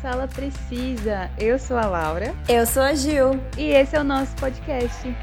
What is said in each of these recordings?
Sala Precisa. Eu sou a Laura. Eu sou a Gil. E esse é o nosso podcast.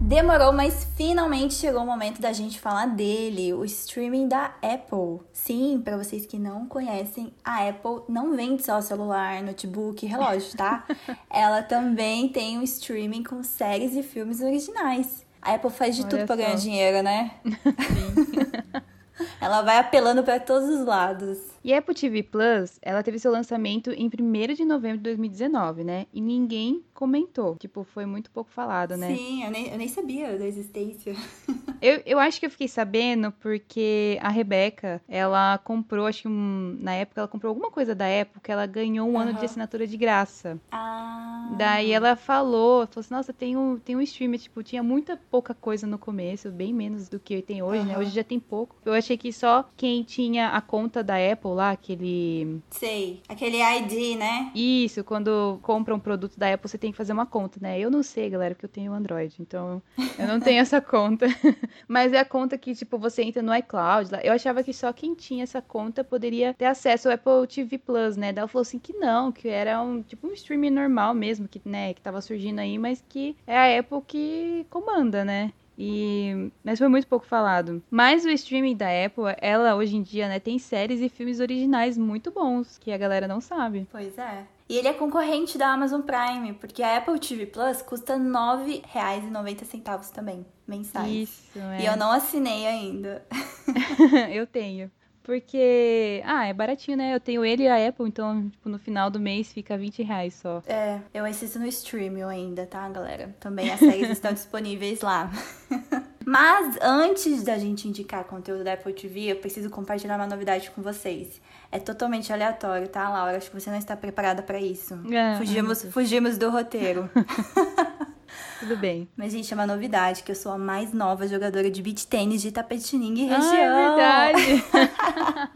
Demorou, mas finalmente chegou o momento da gente falar dele, o streaming da Apple. Sim, para vocês que não conhecem, a Apple não vende só celular, notebook, relógio, tá? Ela também tem um streaming com séries e filmes originais. A Apple faz de Olha tudo para ganhar dinheiro, né? Sim. Ela vai apelando para todos os lados. E a Apple TV Plus, ela teve seu lançamento em 1 de novembro de 2019, né? E ninguém comentou. Tipo, foi muito pouco falado, né? Sim, eu nem, eu nem sabia da existência. Eu, eu acho que eu fiquei sabendo porque a Rebeca, ela comprou, acho que um, na época, ela comprou alguma coisa da Apple que ela ganhou um ano de assinatura de graça. Ah. Daí ela falou, falou assim, nossa, tem um, tem um streamer, tipo, tinha muita pouca coisa no começo, bem menos do que tem hoje, né? Aham. Hoje já tem pouco. Eu achei que só quem tinha a conta da Apple lá, aquele... Sei. Aquele ID, né? Isso, quando compra um produto da Apple, você tem que fazer uma conta, né? Eu não sei, galera, porque eu tenho Android, então eu não tenho essa conta. Mas é a conta que, tipo, você entra no iCloud. lá. Eu achava que só quem tinha essa conta poderia ter acesso ao Apple TV Plus, né? Daí ela falou assim que não, que era um, tipo, um streaming normal mesmo, que, né, que tava surgindo aí, mas que é a Apple que comanda, né? E... Mas foi muito pouco falado. Mas o streaming da Apple, ela hoje em dia, né, tem séries e filmes originais muito bons, que a galera não sabe. Pois é. E ele é concorrente da Amazon Prime, porque a Apple TV Plus custa R$ 9,90 também, mensais. Isso, é. E eu não assinei ainda. eu tenho. Porque, ah, é baratinho, né? Eu tenho ele e a Apple, então, tipo, no final do mês fica 20 reais só. É, eu assisto no Streaming ainda, tá, galera? Também as séries estão disponíveis lá. Mas antes da gente indicar conteúdo da Apple TV, eu preciso compartilhar uma novidade com vocês. É totalmente aleatório, tá, Laura? Acho que você não está preparada pra isso. Ah, fugimos, ai, meu Deus. fugimos do roteiro. Tudo bem. Mas, gente, é uma novidade que eu sou a mais nova jogadora de beach tênis de Tapetininga e Ah, região. é verdade.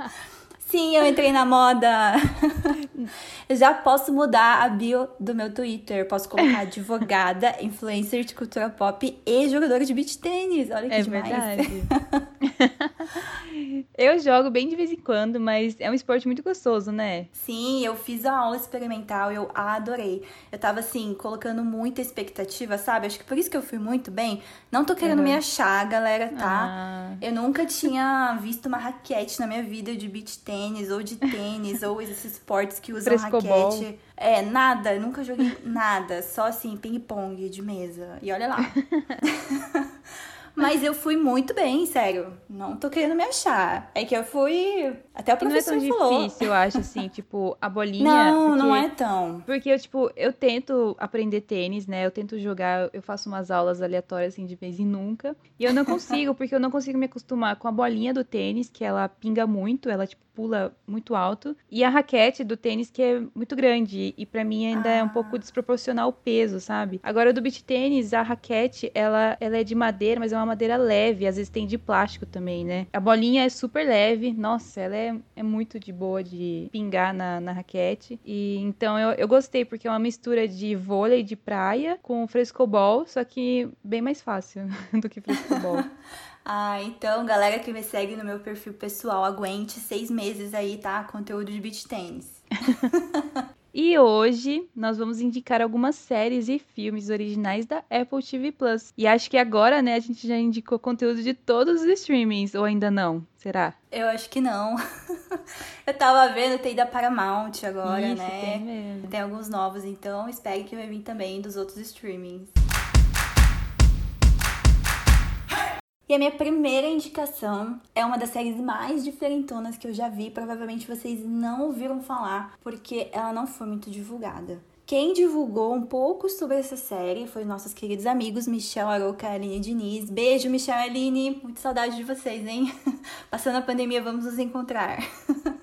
Sim, eu entrei na moda. Eu já posso mudar a bio do meu Twitter. Posso colocar advogada, influencer de cultura pop e jogadora de beach tênis. Olha que É demais. verdade. eu jogo bem de vez em quando, mas é um esporte muito gostoso, né? Sim, eu fiz a aula experimental eu adorei. Eu tava assim, colocando muita expectativa, sabe? Acho que por isso que eu fui muito bem. Não tô querendo Uhum. me achar, galera, tá? Ah, Eu nunca tinha visto uma raquete na minha vida de beach tênis ou de tênis ou esses esportes que usam Frescobol. raquete. É, nada, nunca joguei nada, só assim, ping-pong de mesa. E olha lá. Mas eu fui muito bem, sério. Não tô querendo me achar. É que eu fui. Até o e não é tão professor falou. difícil, eu acho, assim, tipo, a bolinha. Não, porque... não é tão. Porque eu, tipo, eu tento aprender tênis, né? Eu tento jogar, eu faço umas aulas aleatórias, assim, de vez em nunca. E eu não consigo, porque eu não consigo me acostumar com a bolinha do tênis, que ela pinga muito, ela, tipo, pula muito alto. E a raquete do tênis, que é muito grande. E pra mim ainda é um Ah. pouco desproporcional o peso, sabe? Agora, do beach tênis, a raquete, ela, ela é de madeira, mas é uma madeira leve. Às vezes tem de plástico também, né? A bolinha é super leve. Nossa, ela é, é muito de boa de pingar na, na raquete. E então eu, eu gostei, porque é uma mistura de vôlei de praia com frescobol, só que bem mais fácil do que frescobol. Ah, então, galera que me segue no meu perfil pessoal, aguente seis meses aí, tá? Conteúdo de beach tênis. E hoje nós vamos indicar algumas séries e filmes originais da Apple TV Plus. E acho que agora, né, a gente já indicou conteúdo de todos os streamings, ou ainda não? Será? Eu acho que não. eu tava vendo, tem da Paramount agora, Isso, né? tem mesmo. Tem alguns novos, então espere que vai vir também dos outros streamings. E a minha primeira indicação é uma das séries mais diferentonas que eu já vi. Provavelmente vocês não ouviram falar, porque ela não foi muito divulgada. Quem divulgou um pouco sobre essa série foi nossos queridos amigos Michel Aroca e Aline Diniz. Beijo, Michel e Aline. Muito saudade de vocês, hein? Passando a pandemia, vamos nos encontrar.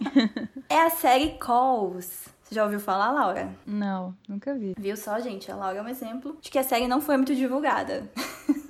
é a série Calls. Você já ouviu falar, Laura? Não, nunca vi. Viu só, gente? A Laura é um exemplo de que a série não foi muito divulgada.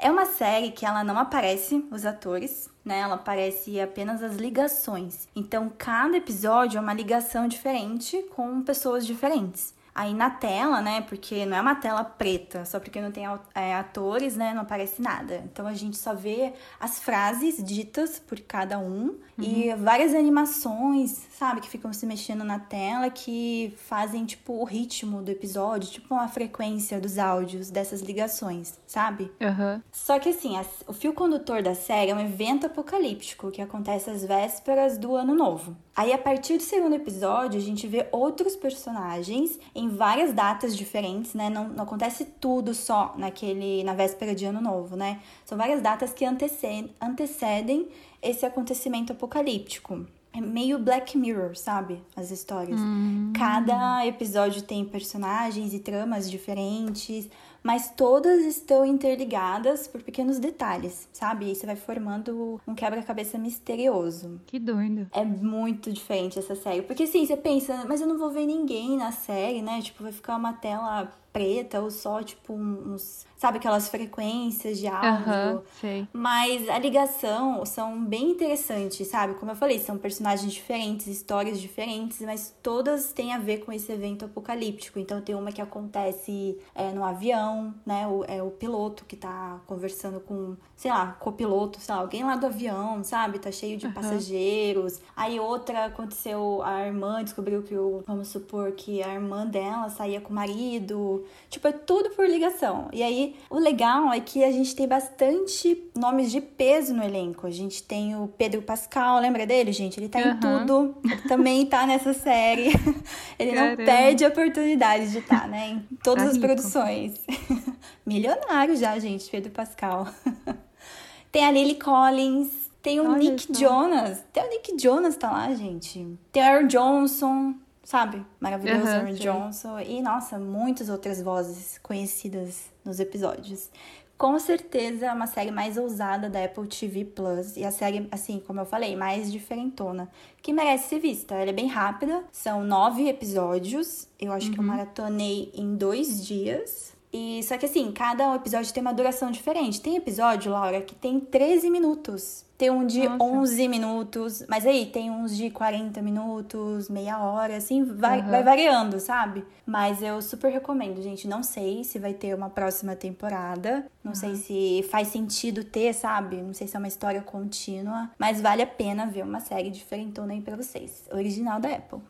é uma série que ela não aparece os atores, né? Ela aparece apenas as ligações. Então, cada episódio é uma ligação diferente com pessoas diferentes. Aí na tela, né? Porque não é uma tela preta, só porque não tem é, atores, né? Não aparece nada. Então a gente só vê as frases ditas por cada um uhum. e várias animações, sabe? Que ficam se mexendo na tela que fazem, tipo, o ritmo do episódio, tipo uma frequência dos áudios dessas ligações, sabe? Uhum. Só que assim, a, o fio condutor da série é um evento apocalíptico que acontece às vésperas do ano novo. Aí, a partir do segundo episódio, a gente vê outros personagens em várias datas diferentes, né? Não, não acontece tudo só naquele na véspera de ano novo, né? São várias datas que antecedem, antecedem esse acontecimento apocalíptico. É meio Black Mirror, sabe? As histórias. Hum. Cada episódio tem personagens e tramas diferentes mas todas estão interligadas por pequenos detalhes, sabe? E você vai formando um quebra-cabeça misterioso. Que doido. É muito diferente essa série. Porque assim, você pensa, mas eu não vou ver ninguém na série, né? Tipo, vai ficar uma tela preta ou só, tipo, uns. Sabe aquelas frequências de áudio? Uhum. Mas a ligação são bem interessantes, sabe? Como eu falei, são personagens diferentes, histórias diferentes, mas todas têm a ver com esse evento apocalíptico. Então tem uma que acontece é, no avião, né? O, é o piloto que tá conversando com, sei lá, copiloto, sei lá, alguém lá do avião, sabe? Tá cheio de uhum. passageiros. Aí outra aconteceu, a irmã descobriu que o, vamos supor que a irmã dela saía com o marido Tipo, é tudo por ligação. E aí, o legal é que a gente tem bastante nomes de peso no elenco. A gente tem o Pedro Pascal, lembra dele, gente? Ele tá uhum. em tudo. Ele também tá nessa série. Ele Caramba. não perde a oportunidade de estar, tá, né? Em todas tá as produções. Milionário já, gente, Pedro Pascal. tem a Lily Collins. Tem o Olha Nick Jonas. Tem o Nick Jonas tá lá, gente. Tem o Aaron Johnson sabe? Maravilhoso, uhum, Aaron Johnson. E, nossa, muitas outras vozes conhecidas nos episódios. Com certeza é uma série mais ousada da Apple TV Plus. E a série, assim, como eu falei, mais diferentona. Que merece ser vista. Ela é bem rápida. São nove episódios. Eu acho uhum. que eu uhum. maratonei em dois dias. E só que assim, cada episódio tem uma duração diferente. Tem episódio, Laura, que tem 13 minutos. Tem um de Nossa. 11 minutos, mas aí tem uns de 40 minutos, meia hora, assim, vai, uhum. vai variando, sabe? Mas eu super recomendo, gente. Não sei se vai ter uma próxima temporada, não uhum. sei se faz sentido ter, sabe? Não sei se é uma história contínua, mas vale a pena ver uma série diferentona aí pra vocês. Original da Apple.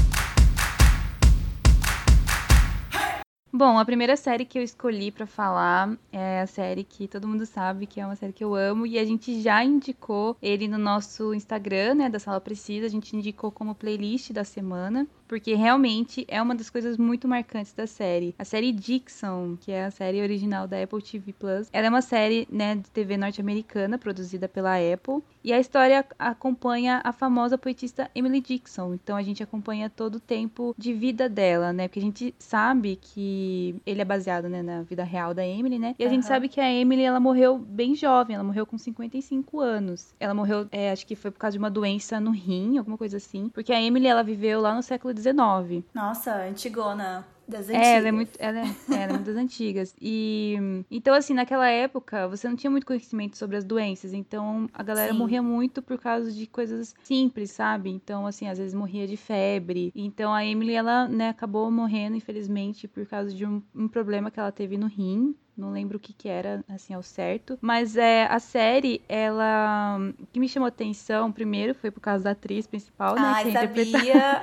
Bom, a primeira série que eu escolhi para falar é a série que todo mundo sabe que é uma série que eu amo e a gente já indicou ele no nosso Instagram, né, da Sala Precisa, a gente indicou como playlist da semana porque realmente é uma das coisas muito marcantes da série. A série Dixon, que é a série original da Apple TV Plus, ela é uma série, né, de TV norte-americana produzida pela Apple, e a história acompanha a famosa poetista Emily Dixon. Então a gente acompanha todo o tempo de vida dela, né? Porque a gente sabe que ele é baseado, né, na vida real da Emily, né? E a uhum. gente sabe que a Emily ela morreu bem jovem, ela morreu com 55 anos. Ela morreu, é, acho que foi por causa de uma doença no rim, alguma coisa assim, porque a Emily ela viveu lá no século XIX. Nossa, antigona. Das antigas. É, ela é muito, ela é, ela é muito das antigas. E então assim, naquela época, você não tinha muito conhecimento sobre as doenças, então a galera Sim. morria muito por causa de coisas simples, sabe? Então assim, às vezes morria de febre. Então a Emily ela, né, acabou morrendo infelizmente por causa de um, um problema que ela teve no rim não lembro o que que era, assim, ao certo. Mas é, a série, ela... O que me chamou atenção, primeiro, foi por causa da atriz principal, né? Ai, que sabia!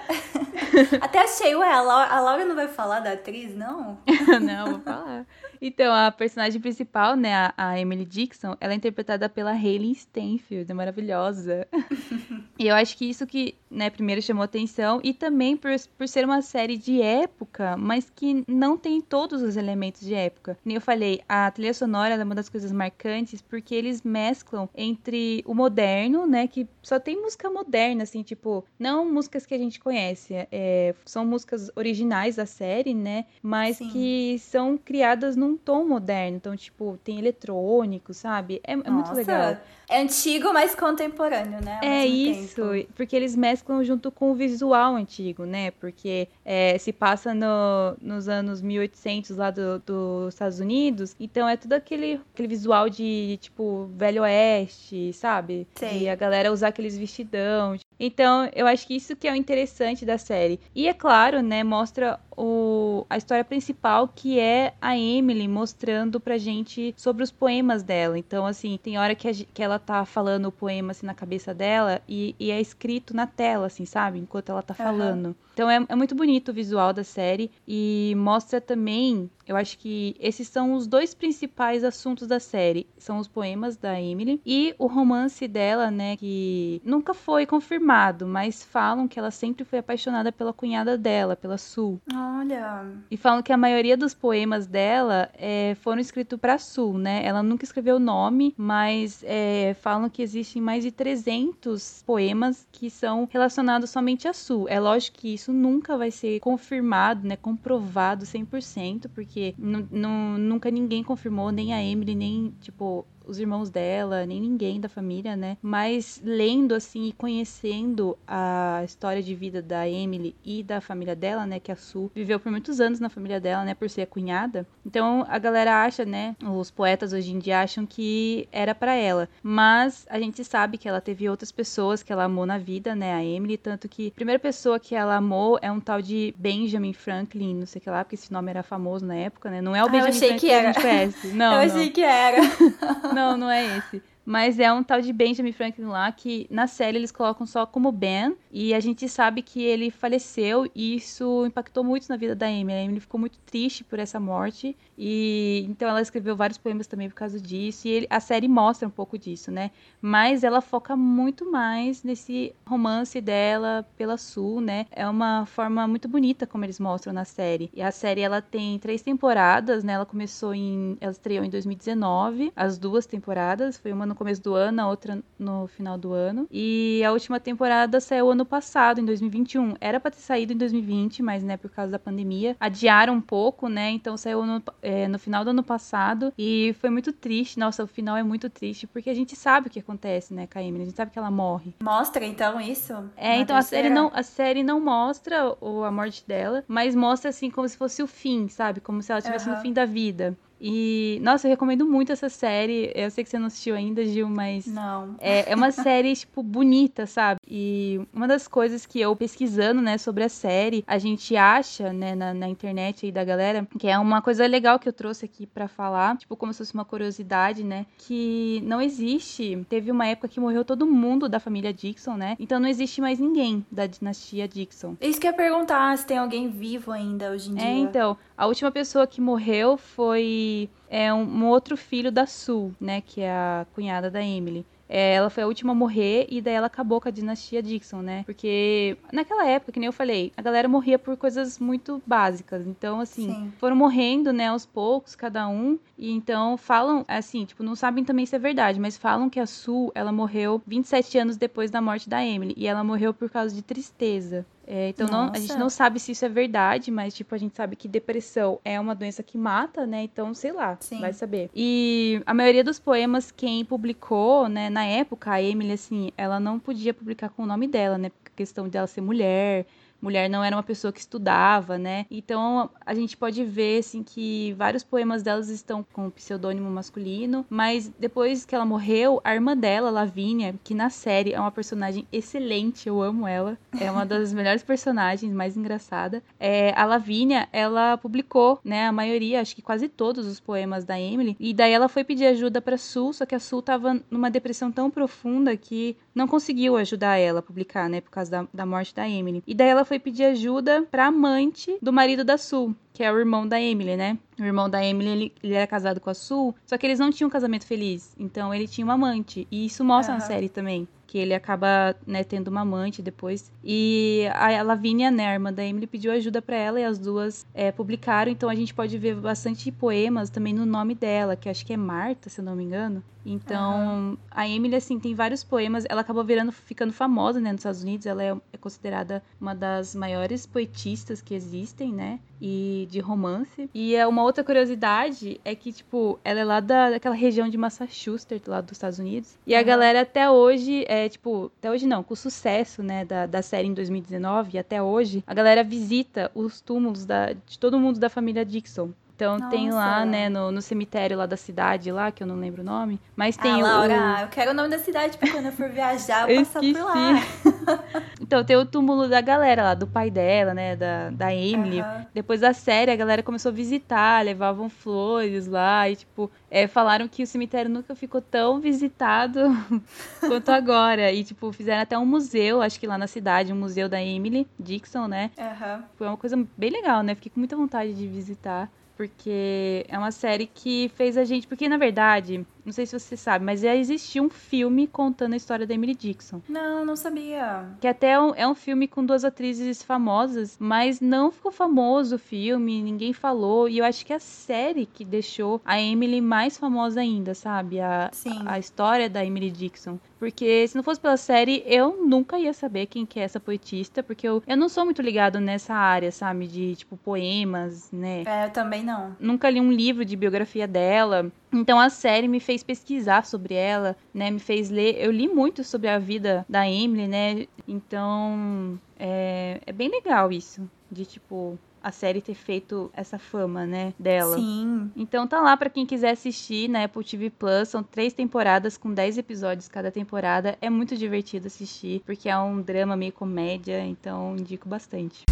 Até achei, ué, a Laura, a Laura não vai falar da atriz, não? não, vou falar. Então, a personagem principal, né, a, a, Emily Dixon, ela é interpretada pela Hayley Steinfeld, é maravilhosa. e eu acho que isso que, né, primeiro chamou atenção, e também por, por ser uma série de época, mas que não tem todos os elementos de época. Nem eu falei, a trilha sonora é uma das coisas marcantes, porque eles mesclam entre o moderno, né, que só tem música moderna, assim, tipo, não músicas que a gente conhece, é, são músicas originais da série, né, mas Sim. que são criadas num tom moderno. Então, tipo, tem eletrônico, sabe? É, é muito legal. É antigo, mas contemporâneo, né? é isso, tempo. porque eles mesclam mesclam junto com o visual antigo, né? Porque é, se passa no, nos anos 1800 lá do, dos Estados Unidos, então é tudo aquele, aquele visual de, tipo, velho oeste, sabe? Sei. E a galera usar aqueles vestidão. Então, eu acho que isso que é o interessante da série. E é claro, né, mostra o, a história principal, que é a Emily mostrando pra gente sobre os poemas dela. Então, assim, tem hora que, a, que ela tá falando o poema assim na cabeça dela e, e é escrito na tela, assim, sabe? Enquanto ela tá falando. Então é, é, muito bonito o visual da série e mostra também, eu acho que esses são os dois principais assuntos da série, são os poemas da Emily e o romance dela, né, que nunca foi confirmado, mas falam que ela sempre foi apaixonada pela cunhada dela, pela Sul. Olha. E falam que a maioria dos poemas dela é, foram escritos para Sul, né? Ela nunca escreveu o nome, mas é, falam que existem mais de 300 poemas que são relacionados somente a Sul. É lógico que isso isso nunca vai ser confirmado, né, comprovado 100%, porque nunca ninguém confirmou, nem a Emily, nem, tipo, os irmãos dela, nem ninguém da família, né? Mas lendo assim e conhecendo a história de vida da Emily e da família dela, né, que a Su viveu por muitos anos na família dela, né, por ser a cunhada. Então a galera acha, né, os poetas hoje em dia acham que era para ela, mas a gente sabe que ela teve outras pessoas que ela amou na vida, né, a Emily, tanto que a primeira pessoa que ela amou é um tal de Benjamin Franklin, não sei o que lá, porque esse nome era famoso na época, né? Não é o Benjamin ah, eu achei Franklin que, era. que a gente conhece. Não, eu não. achei que era. Não, não é esse. Mas é um tal de Benjamin Franklin lá que na série eles colocam só como Ben. E a gente sabe que ele faleceu e isso impactou muito na vida da Amy. A Amy ficou muito triste por essa morte. E então ela escreveu vários poemas também por causa disso. E ele, a série mostra um pouco disso, né? Mas ela foca muito mais nesse romance dela pela Sul, né? É uma forma muito bonita como eles mostram na série. E a série ela tem três temporadas, né? Ela começou em. Ela estreou em 2019, as duas temporadas. Foi uma no começo do ano, a outra no final do ano. E a última temporada saiu ano passado, em 2021. Era para ter saído em 2020, mas, né, por causa da pandemia, adiaram um pouco, né? Então saiu no, é, no final do ano passado. E foi muito triste. Nossa, o final é muito triste, porque a gente sabe o que acontece, né, com a Emily. A gente sabe que ela morre. Mostra, então, isso? É, então a série, não, a série não mostra o, a morte dela, mas mostra, assim, como se fosse o fim, sabe? Como se ela estivesse uhum. no fim da vida. E, nossa, eu recomendo muito essa série. Eu sei que você não assistiu ainda, Gil, mas. Não. É, é uma série, tipo, bonita, sabe? E uma das coisas que eu pesquisando, né, sobre a série, a gente acha, né, na, na internet aí da galera, que é uma coisa legal que eu trouxe aqui para falar, tipo, como se fosse uma curiosidade, né? Que não existe. Teve uma época que morreu todo mundo da família Dixon, né? Então não existe mais ninguém da dinastia Dixon. Isso que eu ia perguntar, se tem alguém vivo ainda hoje em é, dia. É, então. A última pessoa que morreu foi é, um, um outro filho da Sue, né? Que é a cunhada da Emily. É, ela foi a última a morrer e daí ela acabou com a dinastia Dixon, né? Porque naquela época, que nem eu falei, a galera morria por coisas muito básicas. Então, assim, Sim. foram morrendo, né, aos poucos, cada um. E então falam, assim, tipo, não sabem também se é verdade, mas falam que a Sue, ela morreu 27 anos depois da morte da Emily. E ela morreu por causa de tristeza. É, então não, a gente não sabe se isso é verdade, mas tipo, a gente sabe que depressão é uma doença que mata, né? Então, sei lá, Sim. vai saber. E a maioria dos poemas, quem publicou, né, na época, a Emily, assim, ela não podia publicar com o nome dela, né? Por questão dela ser mulher mulher não era uma pessoa que estudava, né? Então a gente pode ver assim que vários poemas delas estão com pseudônimo masculino, mas depois que ela morreu, a irmã dela, Lavínia, que na série é uma personagem excelente, eu amo ela, é uma das melhores personagens, mais engraçada. É, a Lavínia, ela publicou, né, a maioria, acho que quase todos os poemas da Emily, e daí ela foi pedir ajuda para Sul, só que a Sul tava numa depressão tão profunda que não conseguiu ajudar ela a publicar, né, por causa da, da morte da Emily. E daí ela foi pedir ajuda pra amante do marido da Sul, que é o irmão da Emily, né? O irmão da Emily, ele, ele, era casado com a Sul, só que eles não tinham um casamento feliz. Então ele tinha uma amante. E isso mostra uhum. na série também que ele acaba né, tendo uma amante depois. E a Lavínia, né, a irmã da Emily, pediu ajuda para ela e as duas é, publicaram. Então a gente pode ver bastante poemas também no nome dela, que acho que é Marta, se eu não me engano. Então, uhum. a Emily, assim, tem vários poemas. Ela acabou virando, ficando famosa, né, nos Estados Unidos. Ela é, é considerada uma das maiores poetistas que existem, né? E de romance. E é uma outra curiosidade é que, tipo, ela é lá da, daquela região de Massachusetts, lá dos Estados Unidos. E a galera até hoje, é, tipo, até hoje não, com o sucesso, né, da, da série em 2019 e até hoje, a galera visita os túmulos da, de todo mundo da família Dixon. Então Nossa. tem lá, né, no, no cemitério lá da cidade, lá, que eu não lembro o nome. Mas tem ah, Laura, o... eu quero o nome da cidade pra quando eu for viajar, eu, eu passar por lá. então, tem o túmulo da galera lá, do pai dela, né, da, da Emily. Uhum. Depois da série, a galera começou a visitar, levavam flores lá e, tipo, é, falaram que o cemitério nunca ficou tão visitado quanto agora. E, tipo, fizeram até um museu, acho que lá na cidade, um museu da Emily Dixon, né? Uhum. Foi uma coisa bem legal, né? Fiquei com muita vontade de visitar porque é uma série que fez a gente. Porque, na verdade, não sei se você sabe, mas já existia um filme contando a história da Emily Dixon. Não, não sabia. Que até é um, é um filme com duas atrizes famosas, mas não ficou famoso o filme, ninguém falou. E eu acho que a série que deixou a Emily mais famosa ainda, sabe? A, Sim. a, a história da Emily Dixon. Porque se não fosse pela série, eu nunca ia saber quem que é essa poetista, porque eu, eu não sou muito ligado nessa área, sabe? De, tipo, poemas, né? É, eu também não. Nunca li um livro de biografia dela. Então a série me fez pesquisar sobre ela, né? Me fez ler. Eu li muito sobre a vida da Emily, né? Então é, é bem legal isso. De tipo, a série ter feito essa fama, né, dela. Sim. Então tá lá para quem quiser assistir na Apple TV Plus. São três temporadas com dez episódios cada temporada. É muito divertido assistir, porque é um drama meio comédia, então indico bastante.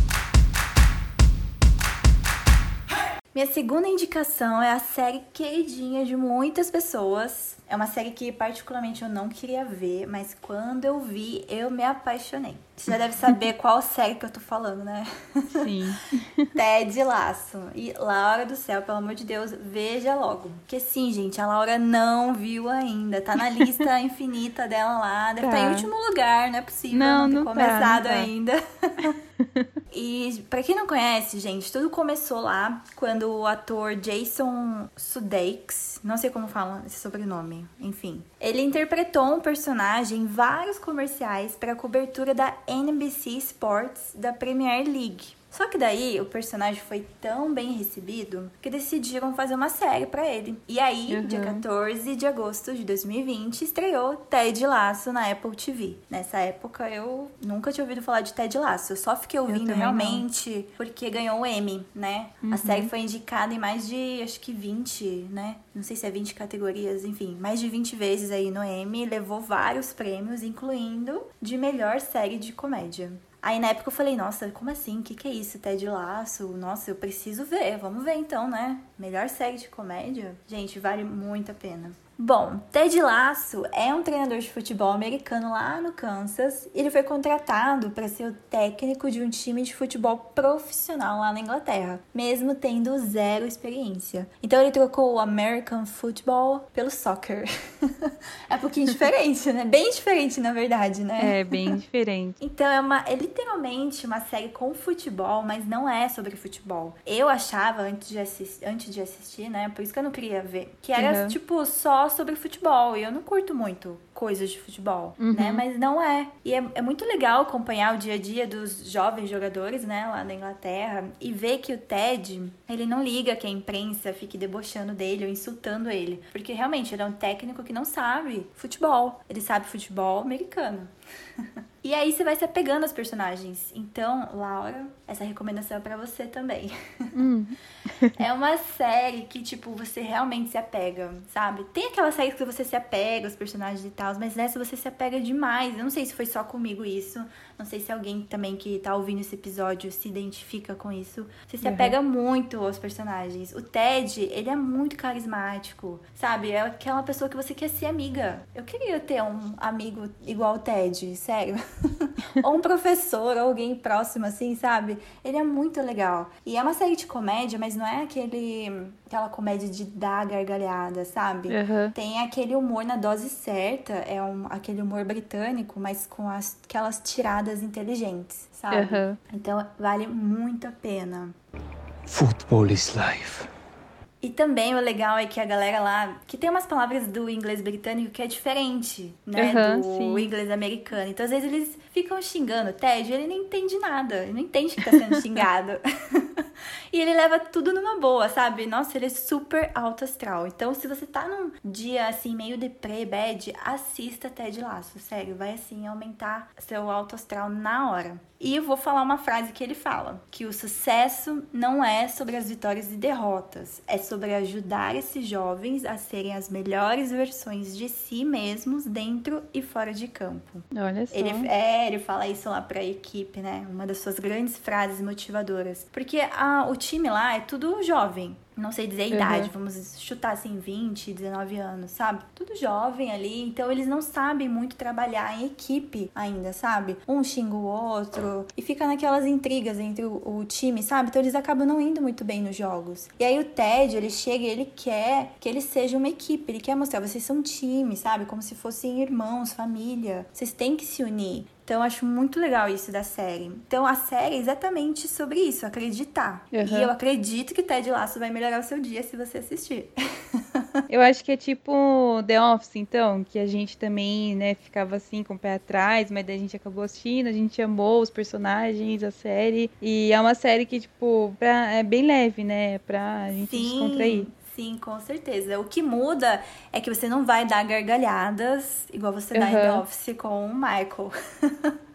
Minha segunda indicação é a série queridinha de muitas pessoas. É uma série que particularmente eu não queria ver, mas quando eu vi, eu me apaixonei. Você já deve saber qual série que eu tô falando, né? Sim. Ted Laço. E Laura do céu, pelo amor de Deus, veja logo. Porque sim, gente, a Laura não viu ainda. Tá na lista infinita dela lá. Deve tá. estar em último lugar, não é possível não, não não começado tá, não tá. ainda. e para quem não conhece, gente, tudo começou lá quando o ator Jason Sudeikis, não sei como fala esse sobrenome, enfim, ele interpretou um personagem em vários comerciais para cobertura da NBC Sports da Premier League. Só que daí o personagem foi tão bem recebido que decidiram fazer uma série para ele. E aí, uhum. dia 14 de agosto de 2020, estreou Ted Laço na Apple TV. Nessa época eu nunca tinha ouvido falar de Ted Laço. Eu só fiquei ouvindo realmente não. porque ganhou o Emmy, né? Uhum. A série foi indicada em mais de, acho que 20, né? Não sei se é 20 categorias, enfim, mais de 20 vezes aí no Emmy, levou vários prêmios, incluindo de melhor série de comédia. Aí na época eu falei, nossa, como assim? O que, que é isso? Ted Laço? Nossa, eu preciso ver. Vamos ver então, né? Melhor série de comédia? Gente, vale muito a pena. Bom, Ted Lasso é um treinador de futebol americano lá no Kansas. Ele foi contratado para ser o técnico de um time de futebol profissional lá na Inglaterra, mesmo tendo zero experiência. Então ele trocou o American Football pelo soccer. é um pouquinho diferente, né? Bem diferente, na verdade, né? É, bem diferente. então é uma é literalmente uma série com futebol, mas não é sobre futebol. Eu achava antes de assistir, antes de assistir, né? Por isso que eu não queria ver, que era uhum. tipo só sobre futebol. E eu não curto muito coisas de futebol, uhum. né? Mas não é. E é, é, muito legal acompanhar o dia a dia dos jovens jogadores, né? Lá na Inglaterra. E ver que o Ted, ele não liga que a imprensa fique debochando dele ou insultando ele. Porque realmente ele é um técnico que não sabe futebol. Ele sabe futebol americano. E aí você vai se apegando aos personagens. Então, Laura, essa recomendação é pra você também. Hum. é uma série que, tipo, você realmente se apega, sabe? Tem aquelas séries que você se apega aos personagens e tal, mas nessa você se apega demais. Eu não sei se foi só comigo isso, não sei se alguém também que tá ouvindo esse episódio se identifica com isso. Você se uhum. apega muito aos personagens. O Ted, ele é muito carismático, sabe? É aquela pessoa que você quer ser amiga. Eu queria ter um amigo igual o Ted, sério. ou um professor, ou alguém próximo, assim, sabe? Ele é muito legal. E é uma série de comédia, mas não é aquele aquela comédia de dar gargalhada, sabe? Uhum. Tem aquele humor na dose certa, é um, aquele humor britânico, mas com as, aquelas tiradas inteligentes, sabe? Uhum. Então vale muito a pena. Football is life. E também o legal é que a galera lá, que tem umas palavras do inglês britânico que é diferente, né, uhum, do sim. inglês americano. Então às vezes eles ficam xingando o Ted, ele não entende nada, ele não entende que tá sendo xingado. e ele leva tudo numa boa, sabe? Nossa, ele é super alto astral. Então, se você tá num dia assim, meio deprê, bad, assista Ted Laço. Sério, vai assim aumentar seu alto astral na hora. E eu vou falar uma frase que ele fala: que o sucesso não é sobre as vitórias e derrotas, é sobre ajudar esses jovens a serem as melhores versões de si mesmos dentro e fora de campo. Olha só. Ele, é, ele fala isso lá pra equipe, né? Uma das suas grandes frases motivadoras. Porque a, o time lá é tudo jovem não sei dizer a idade, uhum. vamos chutar assim, 20, 19 anos, sabe? Tudo jovem ali, então eles não sabem muito trabalhar em equipe ainda, sabe? Um xinga o outro e fica naquelas intrigas entre o, o, time, sabe? Então eles acabam não indo muito bem nos jogos. E aí o Ted, ele chega e ele quer que eles sejam uma equipe, ele quer mostrar, vocês são um time, sabe? Como se fossem irmãos, família. Vocês têm que se unir. Então, eu acho muito legal isso da série. Então, a série é exatamente sobre isso, acreditar. Uhum. E eu acredito que Ted Lasso vai melhorar o seu dia se você assistir. eu acho que é tipo The Office, então, que a gente também, né, ficava assim com o pé atrás, mas daí a gente acabou assistindo, a gente amou os personagens, a série. E é uma série que, tipo, pra, é bem leve, né? Pra gente Sim. descontrair. Sim, com certeza. O que muda é que você não vai dar gargalhadas igual você uhum. dá em The Office com o Michael.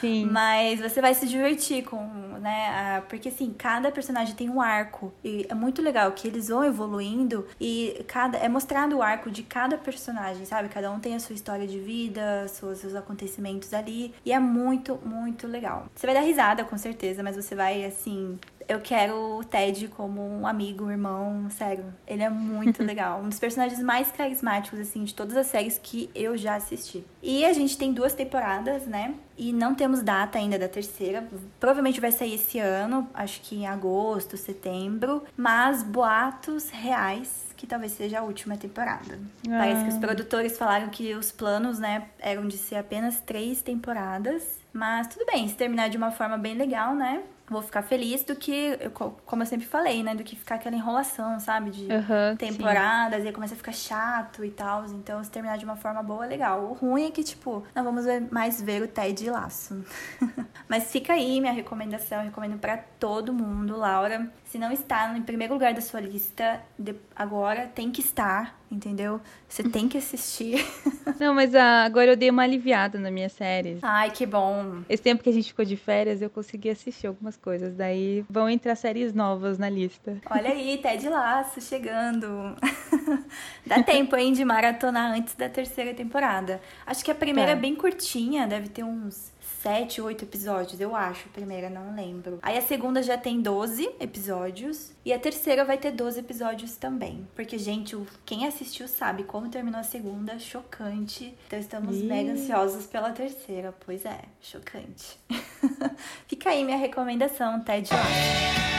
Sim. Mas você vai se divertir com, né? Porque assim, cada personagem tem um arco. E é muito legal que eles vão evoluindo e cada é mostrado o arco de cada personagem, sabe? Cada um tem a sua história de vida, seus, seus acontecimentos ali. E é muito, muito legal. Você vai dar risada, com certeza, mas você vai, assim, eu quero o Ted como um amigo, um irmão, sério. Ele é muito legal. Um dos personagens mais carismáticos, assim, de todas as séries que eu já assisti. E a gente tem duas temporadas, né? E não temos data ainda da terceira. Provavelmente vai sair esse ano, acho que em agosto, setembro. Mas boatos reais que talvez seja a última temporada. Ah. Parece que os produtores falaram que os planos, né, eram de ser apenas três temporadas. Mas tudo bem, se terminar de uma forma bem legal, né? Vou ficar feliz do que, como eu sempre falei, né? Do que ficar aquela enrolação, sabe? De uhum, temporadas, sim. e aí começa a ficar chato e tal. Então, se terminar de uma forma boa, é legal. O ruim é que, tipo, não vamos mais ver o Ted Laço. Mas fica aí minha recomendação, eu recomendo para todo mundo, Laura. Se não está em primeiro lugar da sua lista, agora tem que estar, entendeu? Você tem que assistir. Não, mas ah, agora eu dei uma aliviada na minha série. Ai, que bom. Esse tempo que a gente ficou de férias, eu consegui assistir algumas coisas. Daí vão entrar séries novas na lista. Olha aí, Ted Laço chegando. Dá tempo, hein, de maratonar antes da terceira temporada. Acho que a primeira tá. é bem curtinha, deve ter uns sete, oito episódios, eu acho. A primeira, não lembro. Aí a segunda já tem 12 episódios. E a terceira vai ter 12 episódios também. Porque, gente, quem assistiu sabe como terminou a segunda, chocante. Então estamos Ih. mega ansiosos pela terceira. Pois é, chocante. Fica aí minha recomendação, Ted Lasso.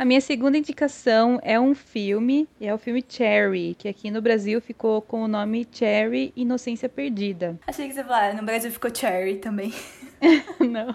A minha segunda indicação é um filme, é o filme Cherry, que aqui no Brasil ficou com o nome Cherry Inocência Perdida. Achei que você falar, no Brasil ficou Cherry também. Não.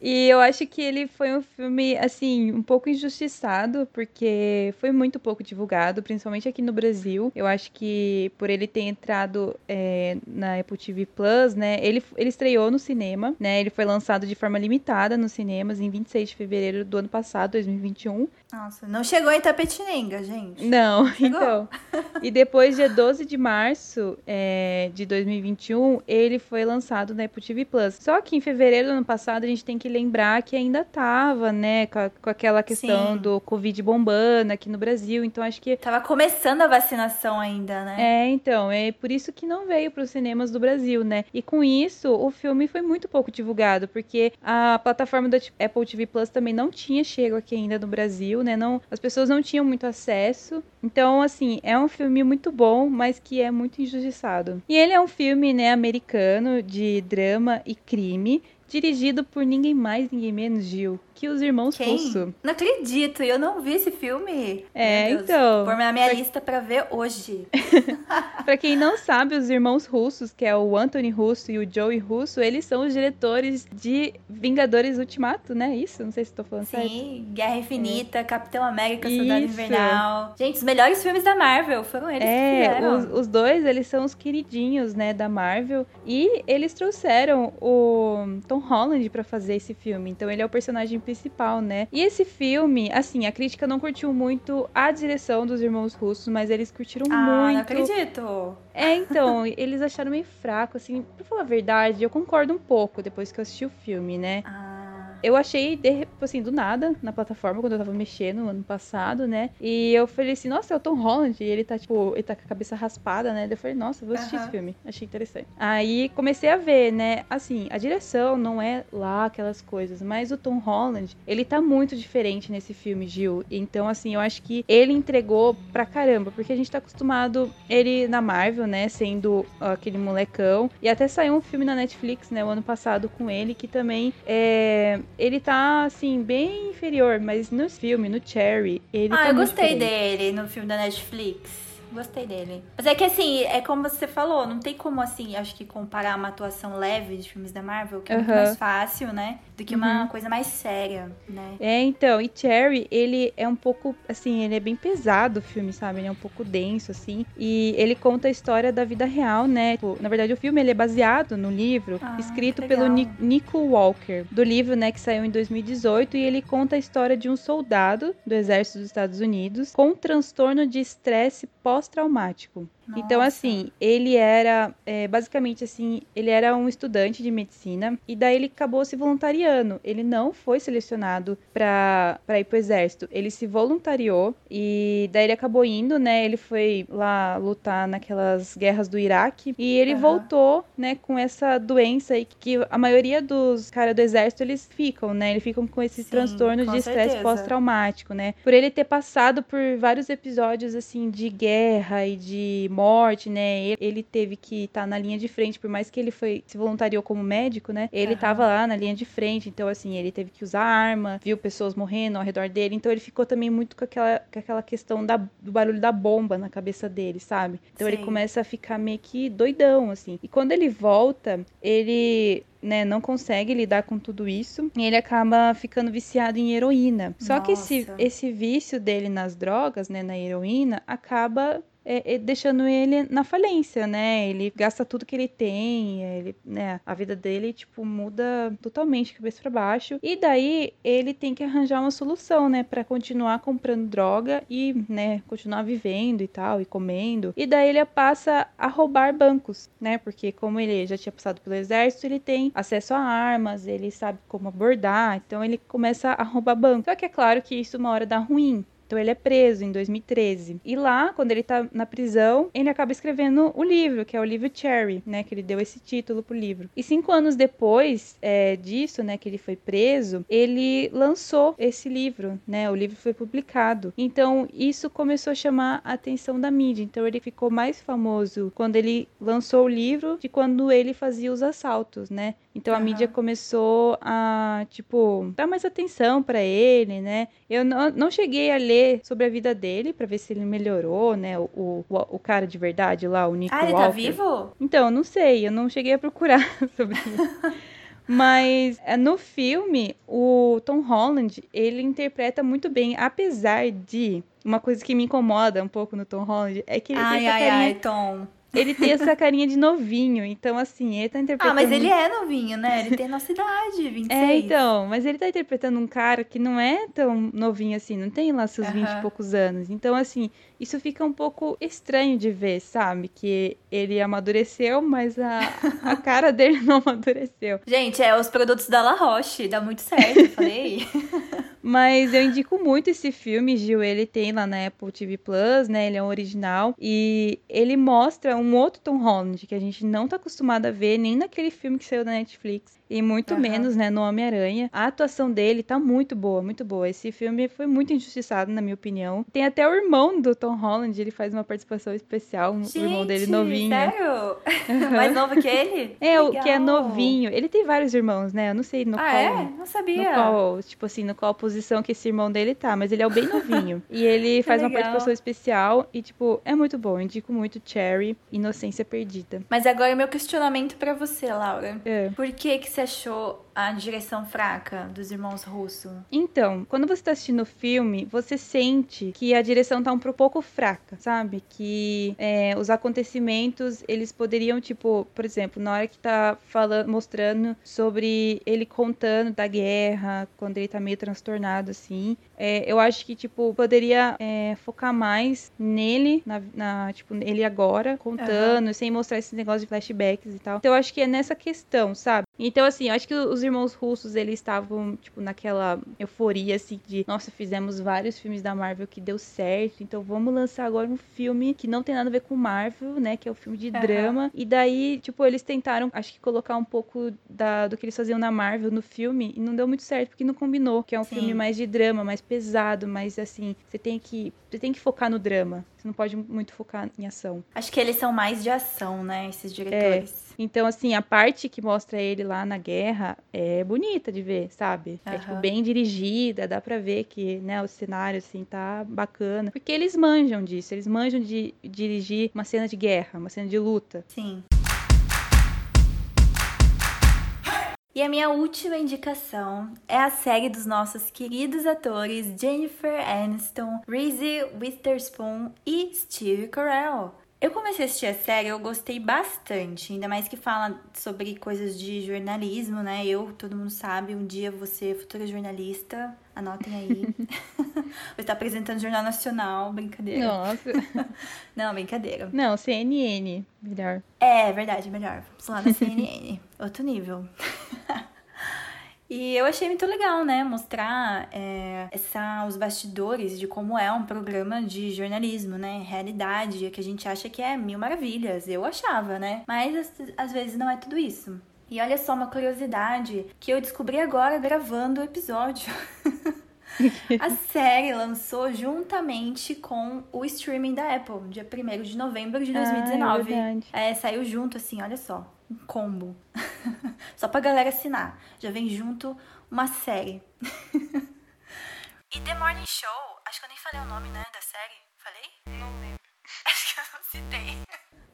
e eu acho que ele foi um filme, assim, um pouco injustiçado, porque foi muito pouco divulgado, principalmente aqui no Brasil. Eu acho que por ele ter entrado é, na Apple TV Plus, né? Ele, ele estreou no cinema, né? Ele foi lançado de forma limitada nos cinemas em 26 de fevereiro do ano passado, 2021. Nossa, não chegou em Tapetininga, gente. Não, chegou. então. E depois, dia 12 de março é, de 2021, ele foi lançado na Apple TV Plus. Só que em fevereiro do ano passado, a gente tem que lembrar que ainda tava, né, com, a, com aquela questão Sim. do Covid bombando aqui no Brasil. Então, acho que. Tava começando a vacinação ainda, né? É, então. É por isso que não veio para os cinemas do Brasil, né? E com isso, o filme foi muito pouco divulgado, porque a plataforma da Apple TV Plus também não tinha chego aqui ainda no Brasil, né? Não, as pessoas não tinham muito acesso. Então, assim, é um filme muito bom, mas que é muito injustiçado. E ele é um filme, né, americano de drama e crime dirigido por ninguém mais, ninguém menos, Gil, que os irmãos Quem? Russo. Não acredito, eu não vi esse filme. É, então. Na minha lista pra ver hoje. Pra quem não sabe, os irmãos russos, que é o Anthony Russo e o Joey Russo, eles são os diretores de Vingadores Ultimato, né? Isso? Não sei se tô falando certo. Sim, Guerra Infinita, Capitão América, Soldado Isso. Invernal. Gente, os melhores filmes da Marvel foram eles que É, fizeram. os, os dois, eles são os queridinhos, né, da Marvel. E eles trouxeram o Tom Holland pra fazer esse filme. Então ele é o personagem principal, né? E esse filme, assim, a crítica não curtiu muito a direção dos irmãos russos, mas eles curtiram Ah, não muito. acredito. É, então, eles acharam meio fraco, assim, pra falar a verdade, eu concordo um pouco depois que eu assisti o filme, né? Ah, Eu achei, de, assim, do nada, na plataforma, quando eu tava mexendo no ano passado, né? E eu falei assim, nossa, é o Tom Holland. E ele tá, tipo, ele tá com a cabeça raspada, né? Daí Eu falei, nossa, vou assistir esse filme. Achei interessante. Aí comecei a ver, né? Assim, a direção não é lá aquelas coisas, mas o Tom Holland, ele tá muito diferente nesse filme, Gil. Então, assim, eu acho que ele entregou pra caramba, porque a gente tá acostumado ele na Marvel, né? Sendo aquele molecão. E até saiu um filme na Netflix, né? O ano passado com ele, que também é. Ele tá, assim, bem inferior, mas no filme, no Cherry, ele ah tá eu muito gostei diferente. dele no filme da Netflix. Gostei dele. Mas é que assim, é como você falou, não tem como assim, acho que comparar uma atuação leve de filmes da Marvel, que é muito Aham. mais fácil, né? Do que uma Uhum. coisa mais séria, né? É, então, e Cherry, ele é um pouco, assim, ele é bem pesado o filme, sabe? Ele é um pouco denso, assim. E ele conta a história da vida real, né? Tipo, na verdade, o filme ele é baseado no livro Ah, escrito pelo Nico Walker, do livro, né, que saiu em 2018. E ele conta a história de um soldado do exército dos Estados Unidos com um transtorno de estresse pós-traumático. Então, assim, ele era, é, basicamente assim, ele era um estudante de medicina e daí ele acabou se voluntariando. Ele não foi selecionado pra ir pro exército. Ele se voluntariou e daí ele acabou indo, né? Ele foi lá lutar naquelas guerras do Iraque e ele Aham. voltou, né, com essa doença aí que a maioria dos caras do exército eles ficam, né? Eles ficam com esse Sim, transtorno com de estresse pós-traumático, né? Por ele ter passado por vários episódios assim de guerra e de morte, né? Ele, ele teve que estar na linha de frente, por mais que ele foi se voluntariou como médico, né? Ele Aham. tava lá na linha de frente, então assim, ele teve que usar arma, viu pessoas morrendo ao redor dele, então ele ficou também muito com aquela, com aquela questão da, do barulho da bomba na cabeça dele, sabe? Então ele Sim. começa a ficar meio que doidão, assim. E quando ele volta, ele né, não consegue lidar com tudo isso e ele acaba ficando viciado em heroína. Só que esse, Nossa. esse vício dele nas drogas, né, na heroína, acaba é, é, deixando ele na falência, né? Ele gasta tudo que ele tem, ele, né? A vida dele, tipo, muda totalmente cabeça para baixo. E daí ele tem que arranjar uma solução, né? Para continuar comprando droga e, né? Continuar vivendo e tal, e comendo. E daí ele passa a roubar bancos, né? Porque como ele já tinha passado pelo exército, ele tem acesso a armas, ele sabe como abordar. Então ele começa a roubar bancos. Só que é claro que isso uma hora dá ruim. Então ele é preso em 2013. E lá, quando ele tá na prisão, ele acaba escrevendo o livro, que é o livro Cherry, né? Que ele deu esse título pro livro. E cinco anos depois é, disso, né, que ele foi preso, ele lançou esse livro, né? O livro foi publicado. Então isso começou a chamar a atenção da mídia. Então ele ficou mais famoso quando ele lançou o livro de quando ele fazia os assaltos, né? Então a mídia começou a, tipo, dar mais atenção pra ele, né? Eu não, não cheguei a ler sobre a vida dele pra ver se ele melhorou, né? O, o, o cara de verdade lá, o Nico Ah, ele Walker. tá vivo? Então, não sei, eu não cheguei a procurar sobre isso. Mas é, no filme, o Tom Holland, ele interpreta muito bem, apesar de uma coisa que me incomoda um pouco no Tom Holland é que ele Ai, tem essa ai, carinha, ai, Tom. Ele tem essa carinha de novinho, então assim, ele tá Ah, interpretando mas ele é novinho, né? Ele tem nossa idade, 26. É, então, mas ele tá interpretando um cara que não é tão novinho assim, não tem lá seus 20 e poucos anos. Então, assim, isso fica um pouco estranho de ver, sabe? Que ele amadureceu, mas a, a cara dele não amadureceu. Gente, é os produtos da La Roche, dá muito certo, falei. Mas eu indico muito esse filme, Gil. Ele tem lá na Apple TV Plus, né? Ele é um original. E ele mostra um outro Tom Holland que a gente não tá acostumado a ver, nem naquele filme que saiu da Netflix. E muito Aham. menos, né, no Homem-Aranha. A atuação dele tá muito boa, muito boa. Esse filme foi muito injustiçado, na minha opinião. Tem até o irmão do Tom Holland, ele faz uma participação especial, um- o irmão dele Gente, novinho. Sério? Mais novo que ele? É, o que é novinho. Ele tem vários irmãos, né? Eu não sei no Ah, qual. é? Não No sabia. qual, tipo assim, no qual posição que esse irmão dele tá, mas ele é o bem novinho. e ele faz uma legal. participação especial e, tipo, é muito bom. Eu indico muito Cherry, Inocência Perdida. Mas agora meu questionamento pra você, Laura. É. Por que que você achou a direção fraca dos irmãos Russo? Então, quando você tá assistindo o filme, você sente que a direção tá um pouco fraca, sabe? Que é, os acontecimentos, eles poderiam, tipo, por exemplo, na hora que tá falando, mostrando sobre ele contando da guerra, quando ele tá meio transtornado, assim, é, eu acho que, tipo, poderia é, focar mais nele, na, na, tipo, ele agora, contando, sem mostrar esse negócio de flashbacks e tal. Então, eu acho que é nessa questão, sabe? Então, assim, eu acho que os irmãos russos, eles estavam, tipo, naquela euforia, assim, de, nossa, fizemos vários filmes da Marvel que deu certo, então vamos lançar agora um filme que não tem nada a ver com Marvel, né, que é o filme de Aham. drama. E daí, tipo, eles tentaram, acho que colocar um pouco da, do que eles faziam na Marvel no filme, e não deu muito certo, porque não combinou, que é um Sim. filme mais de drama, mais pesado, mais, assim, você tem que, você tem que focar no drama, você não pode muito focar em ação. Acho que eles são mais de ação, né? Esses diretores. Então, assim, a parte que mostra ele lá na guerra é bonita de ver, sabe? É, tipo, bem dirigida, dá pra ver que, né, o cenário, assim, tá bacana. Porque eles manjam disso, eles manjam de dirigir uma cena de guerra, uma cena de luta. Sim. E a minha última indicação é a série dos nossos queridos atores Jennifer Aniston, Reese Witherspoon e Steve Carell. Eu comecei a assistir a série, eu gostei bastante, ainda mais que fala sobre coisas de jornalismo, né? Eu, todo mundo sabe, um dia ser futura jornalista, anotem aí. vou estar apresentando o Jornal Nacional, brincadeira. Nossa. Não, brincadeira. Não, CNN, melhor. É, verdade, melhor. Vamos lá na CNN. Outro nível. E eu achei muito legal, né? Mostrar é, essa, os bastidores de como é um programa de jornalismo, né? Realidade, que a gente acha que é mil maravilhas. Eu achava, né? Mas às, vezes não é tudo isso. E olha só uma curiosidade que eu descobri agora gravando o episódio. A série lançou juntamente com o streaming da Apple, dia 1 de novembro de Ah, é 2019. É, saiu junto, assim, olha só. Um combo. só pra galera assinar. Já vem junto uma série. e The Morning Show, acho que eu nem falei o nome, né, da série. Falei? Não lembro. acho que eu não citei.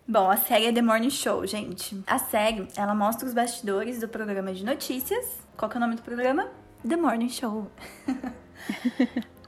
Bom, a série é The Morning Show, gente. A série, ela mostra os bastidores do programa de notícias. Qual que é o nome do programa? The Morning Show.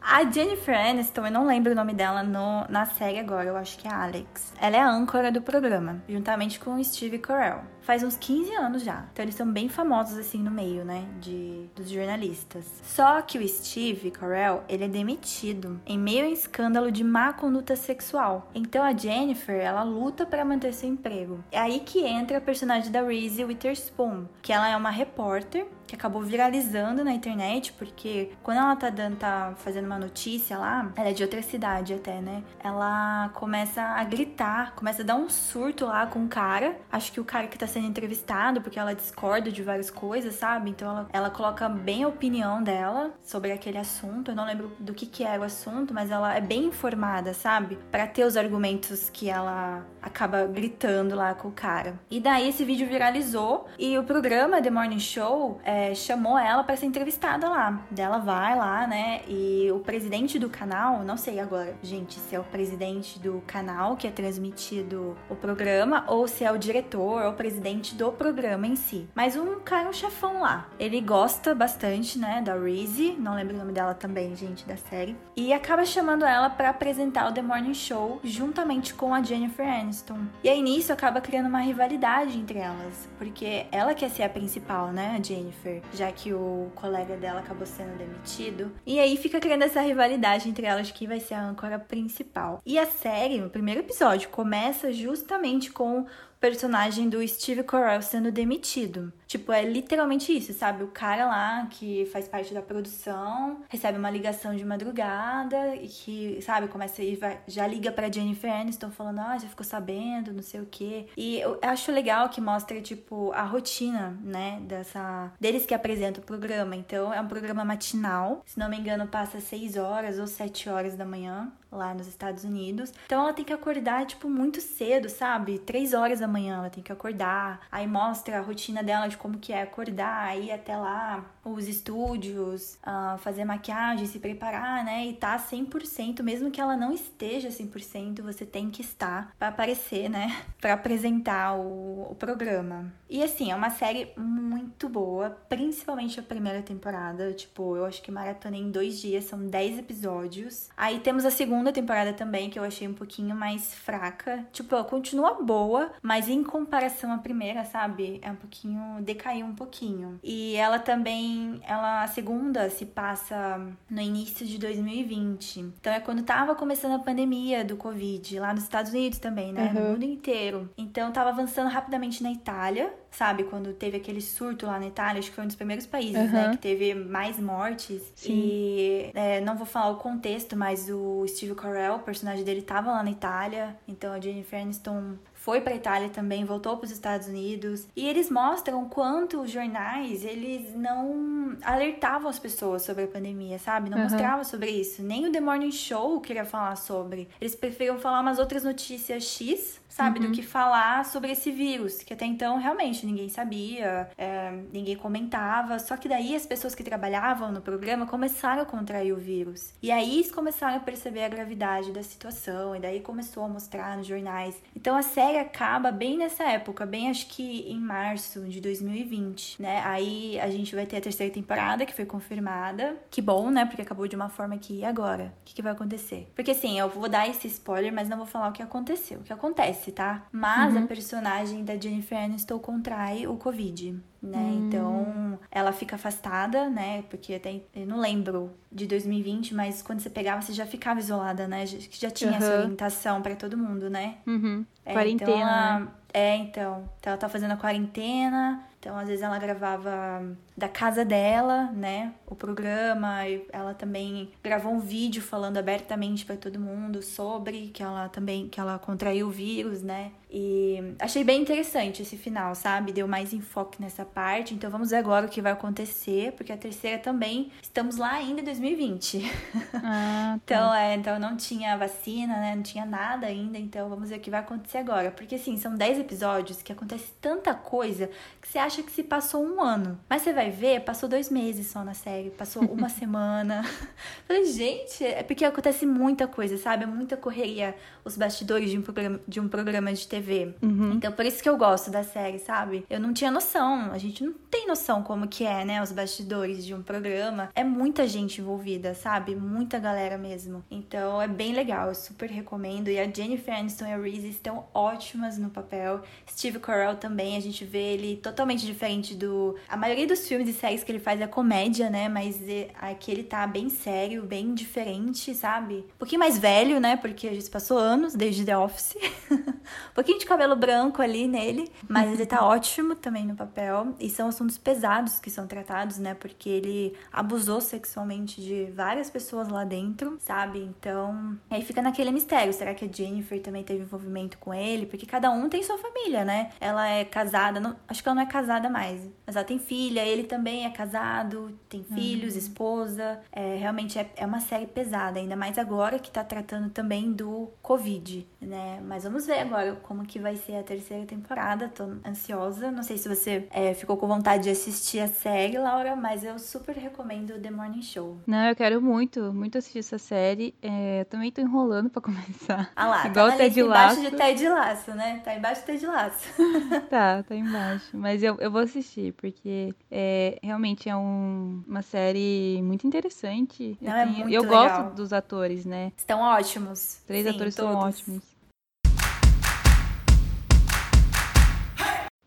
A Jennifer Aniston, eu não lembro o nome dela no, na série agora, eu acho que é Alex. Ela é a âncora do programa, juntamente com o Steve Carell. Faz uns 15 anos já. Então eles são bem famosos assim no meio, né, de dos jornalistas. Só que o Steve Carell, ele é demitido em meio a um escândalo de má conduta sexual. Então a Jennifer, ela luta para manter seu emprego. É aí que entra a personagem da Reese Witherspoon, que ela é uma repórter que acabou viralizando na internet, porque quando ela tá dando, tá fazendo uma notícia lá, ela é de outra cidade até, né? Ela começa a gritar, começa a dar um surto lá com o cara. Acho que o cara que tá sendo entrevistado, porque ela discorda de várias coisas, sabe? Então ela, ela coloca bem a opinião dela sobre aquele assunto. Eu não lembro do que que era o assunto, mas ela é bem informada, sabe? Pra ter os argumentos que ela acaba gritando lá com o cara. E daí esse vídeo viralizou e o programa The Morning Show é, chamou ela para ser entrevistada lá. Dela vai lá, né? E o presidente do canal, não sei agora, gente, se é o presidente do canal que é transmitido o programa ou se é o diretor ou o presidente do programa em si. Mas um cara, um chefão lá. Ele gosta bastante, né, da Reese, não lembro o nome dela também, gente, da série. E acaba chamando ela para apresentar o The Morning Show juntamente com a Jennifer Aniston. E aí nisso acaba criando uma rivalidade entre elas, porque ela quer ser a principal, né, a Jennifer, já que o colega dela acabou sendo demitido. E aí fica criando essa rivalidade entre elas de quem vai ser a âncora principal. E a série, no primeiro episódio, começa justamente com personagem do Steve Carell sendo demitido. Tipo, é literalmente isso, sabe? O cara lá que faz parte da produção recebe uma ligação de madrugada e que, sabe, começa e vai, já liga pra Jennifer Aniston falando, ah, já ficou sabendo, não sei o quê. E eu acho legal que mostra, tipo, a rotina, né, dessa deles que apresentam o programa. Então, é um programa matinal, se não me engano, passa 6 horas ou 7 horas da manhã lá nos Estados Unidos. Então ela tem que acordar, tipo, muito cedo, sabe? Três horas da manhã ela tem que acordar. Aí mostra a rotina dela de como que é acordar, ir até lá, os estúdios, uh, fazer maquiagem, se preparar, né? E tá 100%, mesmo que ela não esteja 100%, você tem que estar para aparecer, né? Para apresentar o, o programa. E assim, é uma série muito boa, principalmente a primeira temporada. Tipo, eu acho que maratonei em dois dias, são 10 episódios. Aí temos a segunda temporada também, que eu achei um pouquinho mais fraca. Tipo, ela continua boa, mas em comparação à primeira, sabe? É um pouquinho. decaiu um pouquinho. E ela também. Ela, a segunda se passa no início de 2020. Então é quando tava começando a pandemia do Covid, lá nos Estados Unidos também, né? Uhum. No mundo inteiro. Então tava avançando rapidamente na Itália sabe? Quando teve aquele surto lá na Itália, acho que foi um dos primeiros países, uhum. né? Que teve mais mortes. Sim. E é, não vou falar o contexto, mas o Steve Carell, o personagem dele, tava lá na Itália. Então a Jennifer Aniston foi para Itália também, voltou para os Estados Unidos, e eles mostram quanto os jornais, eles não alertavam as pessoas sobre a pandemia, sabe? Não uhum. mostravam sobre isso. Nem o The Morning Show queria falar sobre. Eles preferiam falar umas outras notícias X sabe? Uhum. Do que falar sobre esse vírus, que até então realmente ninguém sabia, é, ninguém comentava. Só que daí as pessoas que trabalhavam no programa começaram a contrair o vírus. E aí eles começaram a perceber a gravidade da situação, e daí começou a mostrar nos jornais. Então a série acaba bem nessa época, bem acho que em março de 2020, né? Aí a gente vai ter a terceira temporada, que foi confirmada. Que bom, né? Porque acabou de uma forma que, e agora? O que, que vai acontecer? Porque assim, eu vou dar esse spoiler, mas não vou falar o que aconteceu. O que acontece? acontece, tá? Mas uhum. a personagem da Jennifer Aniston contrai o Covid, né? Hum. Então, ela fica afastada, né? Porque até eu não lembro de 2020, mas quando você pegava, você já ficava isolada, né? Já, já tinha uhum. essa orientação para todo mundo, né? Uhum. É, quarentena. Então ela, é, então. Então ela tá fazendo a quarentena. Então, às vezes ela gravava da casa dela, né? O programa, e ela também gravou um vídeo falando abertamente para todo mundo sobre que ela também que ela contraiu o vírus, né? E achei bem interessante esse final, sabe? Deu mais enfoque nessa parte. Então vamos ver agora o que vai acontecer, porque a terceira também estamos lá ainda em 2020. Ah, tá. então, é, então não tinha vacina, né? Não tinha nada ainda, então vamos ver o que vai acontecer agora, porque assim, são 10 episódios que acontece tanta coisa que você acha que se passou um ano. Mas você vai ver, passou dois meses só na série, passou uma semana. Falei, gente, é porque acontece muita coisa, sabe? É muita correria os bastidores de um programa de, um programa de TV. Uhum. Então, por isso que eu gosto da série, sabe? Eu não tinha noção, a gente não tem noção como que é, né? Os bastidores de um programa. É muita gente envolvida, sabe? Muita galera mesmo. Então, é bem legal, eu super recomendo. E a Jennifer Aniston e a Reese estão ótimas no papel. Steve Carell também, a gente vê ele totalmente diferente do... A maioria dos filmes filmes e séries que ele faz é comédia, né? Mas é, aqui ele tá bem sério, bem diferente, sabe? Um pouquinho mais velho, né? Porque a gente passou anos desde The Office. um pouquinho de cabelo branco ali nele. Mas ele tá ótimo também no papel. E são assuntos pesados que são tratados, né? Porque ele abusou sexualmente de várias pessoas lá dentro, sabe? Então, aí fica naquele mistério. Será que a Jennifer também teve envolvimento com ele? Porque cada um tem sua família, né? Ela é casada, não, acho que ela não é casada mais, mas ela tem filha, ele também é casado, tem filhos, uhum. esposa. É, realmente é, é uma série pesada, ainda mais agora que tá tratando também do Covid, né? Mas vamos ver agora como que vai ser a terceira temporada. Tô ansiosa. Não sei se você é, ficou com vontade de assistir a série, Laura, mas eu super recomendo The Morning Show. Não, eu quero muito, muito assistir essa série. É, também tô enrolando pra começar. Ah lá, Igual tá Ted Laço. embaixo de Ted Laço, né? Tá embaixo de Ted Laço. tá, tá embaixo. Mas eu, eu vou assistir, porque é, é, realmente é um, uma série muito interessante. Não, eu, é muito eu legal. gosto dos atores, né? Estão ótimos. Três Sim, atores todos. são ótimos.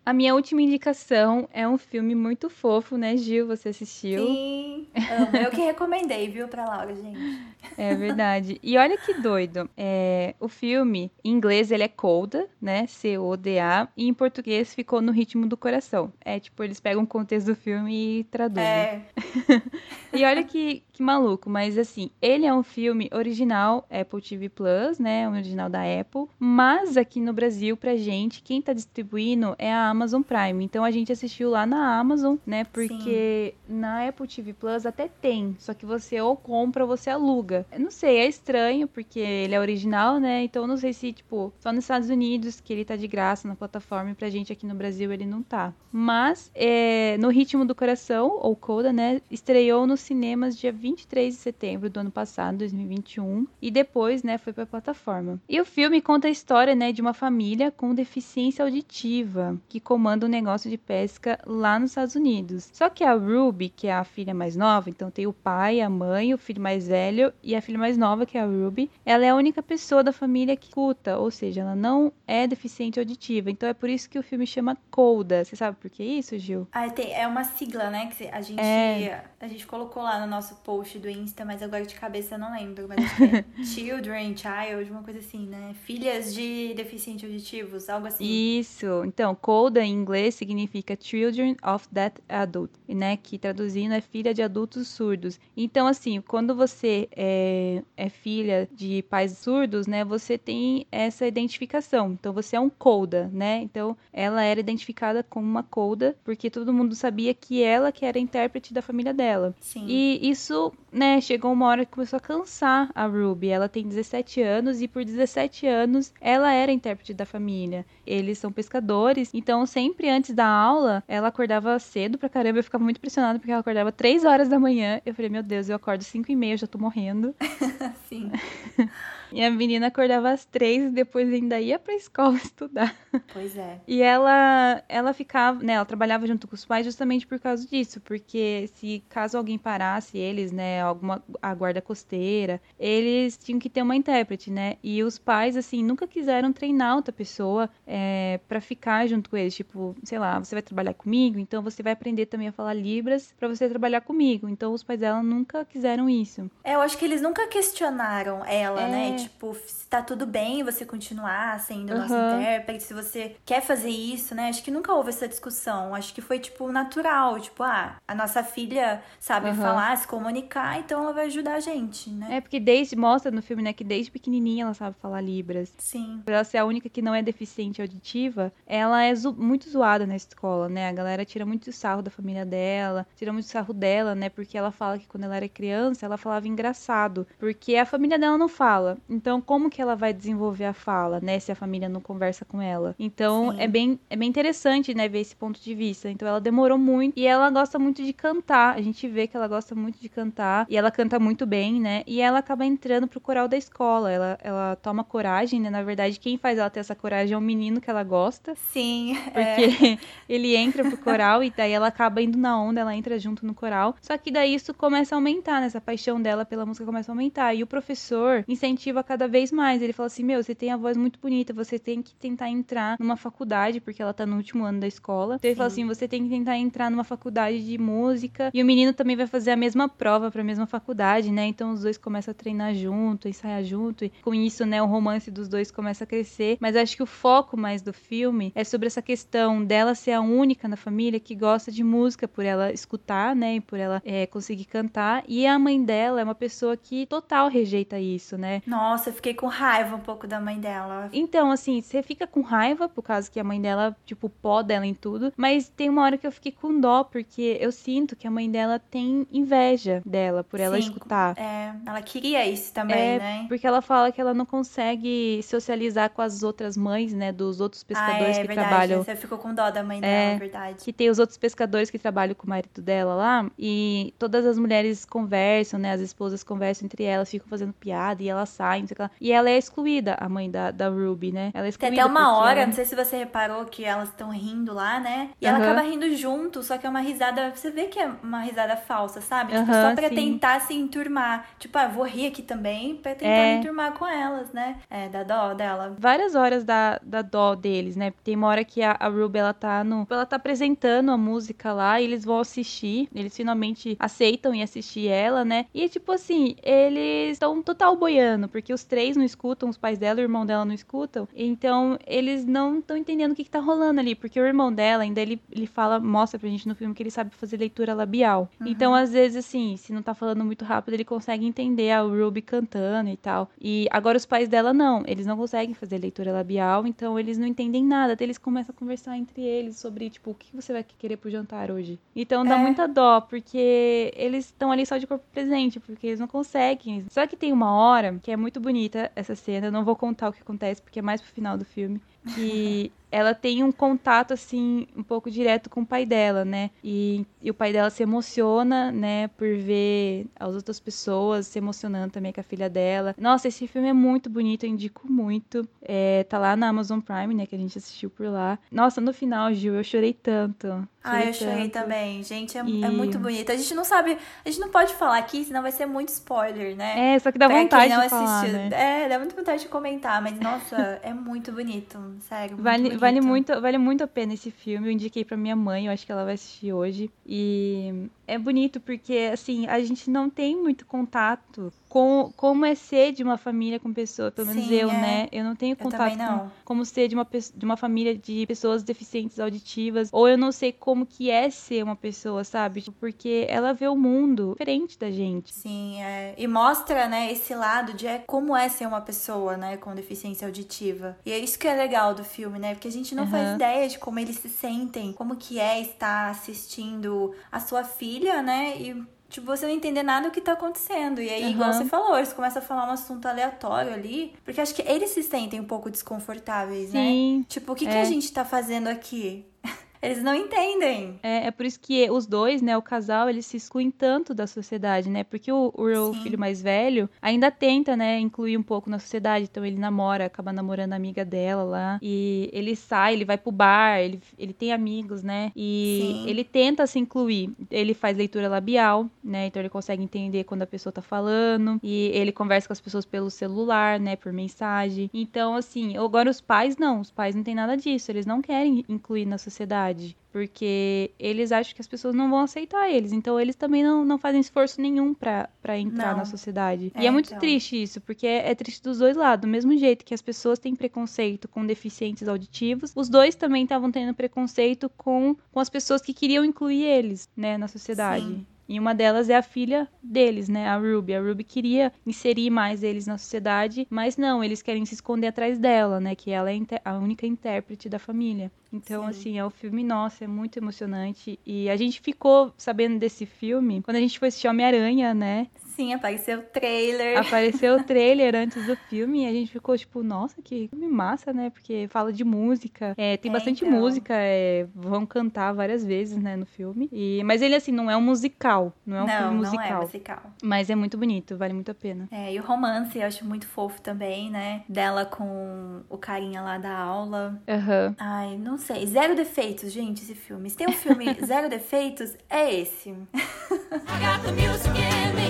A minha última indicação é um filme muito fofo, né, Gil? Você assistiu? Sim, amo. Eu que recomendei, viu, pra Laura, gente. É verdade. E olha que doido. É, o filme, em inglês, ele é Coda, né? C-O-D-A. E em português ficou no ritmo do coração. É tipo, eles pegam o contexto do filme e traduzem. É. e olha que, que maluco, mas assim, ele é um filme original Apple TV Plus, né? Um original da Apple. Mas aqui no Brasil, pra gente, quem tá distribuindo é a Amazon Prime. Então a gente assistiu lá na Amazon, né? Porque Sim. na Apple TV Plus até tem. Só que você ou compra ou você aluga. Eu não sei, é estranho, porque ele é original, né? Então eu não sei se, tipo, só nos Estados Unidos que ele tá de graça na plataforma e pra gente aqui no Brasil ele não tá. Mas é, no Ritmo do Coração, ou Coda, né? Estreou nos cinemas dia 20 23 de setembro do ano passado, 2021, e depois, né, foi para a plataforma. E o filme conta a história, né, de uma família com deficiência auditiva que comanda um negócio de pesca lá nos Estados Unidos. Só que a Ruby, que é a filha mais nova, então tem o pai, a mãe, o filho mais velho e a filha mais nova, que é a Ruby, ela é a única pessoa da família que escuta, ou seja, ela não é deficiente auditiva. Então é por isso que o filme chama Colda. Você sabe por que isso, Gil? Ah, é uma sigla, né, que a gente é... a gente colocou lá no nosso post post do Insta, mas agora de cabeça eu não lembro. Mas acho que é Children, Child, uma coisa assim, né? Filhas de deficientes auditivos, algo assim. Isso. Então, CODA em inglês significa Children of Deaf Adult, né? Que traduzindo é filha de adultos surdos. Então, assim, quando você é, é filha de pais surdos, né? Você tem essa identificação. Então, você é um CODA, né? Então, ela era identificada como uma CODA, porque todo mundo sabia que ela que era intérprete da família dela. Sim. E isso né, chegou uma hora que começou a cansar a Ruby. Ela tem 17 anos e por 17 anos ela era intérprete da família. Eles são pescadores, então sempre antes da aula ela acordava cedo pra caramba. Eu ficava muito impressionada porque ela acordava 3 horas da manhã. Eu falei, meu Deus, eu acordo 5 e meia, já tô morrendo. Sim. E a menina acordava às três e depois ainda ia pra escola estudar. Pois é. E ela, ela ficava, né, ela trabalhava junto com os pais justamente por causa disso, porque se caso alguém parasse eles, né, alguma a guarda costeira, eles tinham que ter uma intérprete, né? E os pais assim nunca quiseram treinar outra pessoa é, para ficar junto com eles, tipo, sei lá, você vai trabalhar comigo, então você vai aprender também a falar libras para você trabalhar comigo. Então os pais dela nunca quiseram isso. É, eu acho que eles nunca questionaram ela, né? é... né? Tipo, se tá tudo bem você continuar sendo uhum. nosso intérprete, se você quer fazer isso, né? Acho que nunca houve essa discussão. Acho que foi, tipo, natural. Tipo, ah, a nossa filha sabe uhum. falar, se comunicar, então ela vai ajudar a gente, né? É, porque desde, mostra no filme, né, que desde pequenininha ela sabe falar Libras. Sim. Por ela ser a única que não é deficiente auditiva, ela é zo muito zoada na escola, né? A galera tira muito sarro da família dela, tira muito sarro dela, né? Porque ela fala que quando ela era criança, ela falava engraçado. Porque a família dela não fala. Então, como que ela vai desenvolver a fala, né, se a família não conversa com ela? Então, é bem, é bem interessante, né, ver esse ponto de vista. Então, ela demorou muito e ela gosta muito de cantar. A gente vê que ela gosta muito de cantar e ela canta muito bem, né? E ela acaba entrando pro coral da escola. Ela, ela toma coragem, né? Na verdade, quem faz ela ter essa coragem é o menino que ela gosta. Sim. Porque é. ele entra pro coral e daí ela acaba indo na onda, ela entra junto no coral. Só que daí isso começa a aumentar, né? Essa paixão dela pela música começa a aumentar. E o professor incentiva incentiva cada vez mais. Ele fala assim: Meu, você tem a voz muito bonita, você tem que tentar entrar numa faculdade, porque ela tá no último ano da escola. Então ele fala assim: Você tem que tentar entrar numa faculdade de música. E o menino também vai fazer a mesma prova pra mesma faculdade, né? Então os dois começam a treinar junto, ensaiar junto. E com isso, né, o romance dos dois começa a crescer. Mas acho que o foco mais do filme é sobre essa questão dela ser a única na família que gosta de música, por ela escutar, né? E por ela é, conseguir cantar. E a mãe dela é uma pessoa que total rejeita isso, né? Nossa nossa, eu fiquei com raiva um pouco da mãe dela. Então, assim, você fica com raiva por causa que a mãe dela, tipo, pó dela em tudo. Mas tem uma hora que eu fiquei com dó, porque eu sinto que a mãe dela tem inveja dela por ela Sim, escutar. É, ela queria isso também, é, né? Porque ela fala que ela não consegue socializar com as outras mães, né? Dos outros pescadores ah, é, que verdade, trabalham. Você ficou com dó da mãe dela, é, verdade. Que tem os outros pescadores que trabalham com o marido dela lá. E todas as mulheres conversam, né? As esposas conversam entre elas, ficam fazendo piada e elas saem sei lá. E ela é excluída, a mãe da, da Ruby, né? Ela é excluída. Tem até uma hora, ela... não sei se você reparou que elas estão rindo lá, né? E uhum. ela acaba rindo junto, só que é uma risada. Você vê que é uma risada falsa, sabe? Tipo, só pra Sim. tentar se enturmar. Tipo, ah, vou rir aqui também pra tentar É. me enturmar com elas, né? É, da dó dela. várias horas da, da dó deles, né? Tem uma hora que a, a Ruby, ela tá no... Ela tá apresentando a música lá e eles vão assistir. Eles finalmente aceitam ir assistir ela, né? E, tipo assim, eles estão total boiando, porque os três não escutam, os pais dela e o irmão dela não escutam. Então, eles não estão entendendo o que, que tá rolando ali, porque o irmão dela, ainda ele, ele fala, mostra pra gente no filme que ele sabe fazer leitura labial. Então, às vezes, assim, se não tá falando muito rápido, ele consegue entender a Ruby cantando e tal. E agora os pais dela não, eles não conseguem fazer leitura labial, então eles não entendem nada. Até eles começam a conversar entre eles sobre, tipo, o que você vai querer pro jantar hoje. Então dá É. muita dó, porque eles estão ali só de corpo presente, porque eles não conseguem. Só que tem uma hora que é muito bonita essa cena, não vou contar o que acontece, porque é mais pro final do filme. Que ela tem um contato, assim, um pouco direto com o pai dela, né? E, e o pai dela se emociona, né, por ver as outras pessoas se emocionando também com a filha dela. Nossa, esse filme é muito bonito, eu indico muito. É, tá lá na Amazon Prime, né, que a gente assistiu por lá. Nossa, no final, Gil, eu chorei tanto. Ah, eu chorei tanto. também. Gente, é, E- é muito bonito. A gente não sabe, a gente não pode falar aqui, senão vai ser muito spoiler, né? É, só que dá Pra vontade de falar, assistiu. né? É, dá muito vontade de comentar, mas nossa, é muito bonito. Sério. Vale. Vale, muito, vale muito a pena esse filme. Eu indiquei pra minha mãe, eu acho que ela vai assistir hoje. E é bonito porque, assim, a gente não tem muito contato com como é ser de uma família com pessoa, pelo menos Sim, eu, é. né? Eu não tenho contato também com não. como ser de uma, de uma família de pessoas deficientes auditivas. Ou eu não sei como que é ser uma pessoa, sabe? Porque ela vê o mundo diferente da gente. Sim, é. E mostra, né, esse lado de é, como é ser uma pessoa, né, com deficiência auditiva. E é isso que é legal do filme, né? Porque a gente não faz Aham. ideia de como eles se sentem, como que é estar assistindo a sua filha, né? E Tipo, você não entender nada do que tá acontecendo. E aí, igual Aham. você falou, eles começam a falar um assunto aleatório ali. Porque acho que eles se sentem um pouco desconfortáveis, né? Sim. Tipo, o que, que É. a gente tá fazendo aqui? Eles não entendem. É, é por isso que os dois, né, o casal, eles se excluem tanto da sociedade, né? Porque o, o Sim. filho mais velho ainda tenta, né, incluir um pouco na sociedade. Então ele namora, acaba namorando a amiga dela lá. E ele sai, ele vai pro bar, ele, ele tem amigos, né? E Sim. ele tenta se incluir. Ele faz leitura labial, né? Então ele consegue entender quando a pessoa tá falando. E ele conversa com as pessoas pelo celular, né? Por mensagem. Então, assim, agora os pais não. Os pais não têm nada disso. Eles não querem incluir na sociedade. Porque eles acham que as pessoas não vão aceitar eles. Então eles também não, não fazem esforço nenhum pra, pra entrar Não. na sociedade. É, e é muito então. triste isso, porque é, é triste dos dois lados. Do mesmo jeito que as pessoas têm preconceito com deficientes auditivos, os dois também estavam tendo preconceito com, com as pessoas que queriam incluir eles, né, na sociedade. Sim. E uma delas é a filha deles, né? A Ruby. A Ruby queria inserir mais eles na sociedade, mas não, eles querem se esconder atrás dela, né? Que ela é a única intérprete da família. Então, Sim. assim, é um filme, nossa, é muito emocionante. E a gente ficou sabendo desse filme quando a gente foi assistir Homem-Aranha, né? Sim, apareceu o trailer. Apareceu o trailer antes do filme e a gente ficou tipo, nossa, que filme massa, né? Porque fala de música, é, tem É, bastante então. música, é, vão cantar várias vezes, né, no filme. E, mas ele, assim, não é um musical, não é um não, filme não musical. é musical. Mas é muito bonito, vale muito a pena. É, e o romance eu acho muito fofo também, né? Dela com o carinha lá da aula. Aham. Ai, não sei. Zero defeitos, gente, esse filme. Se tem um filme zero defeitos, é esse. I got the music in me.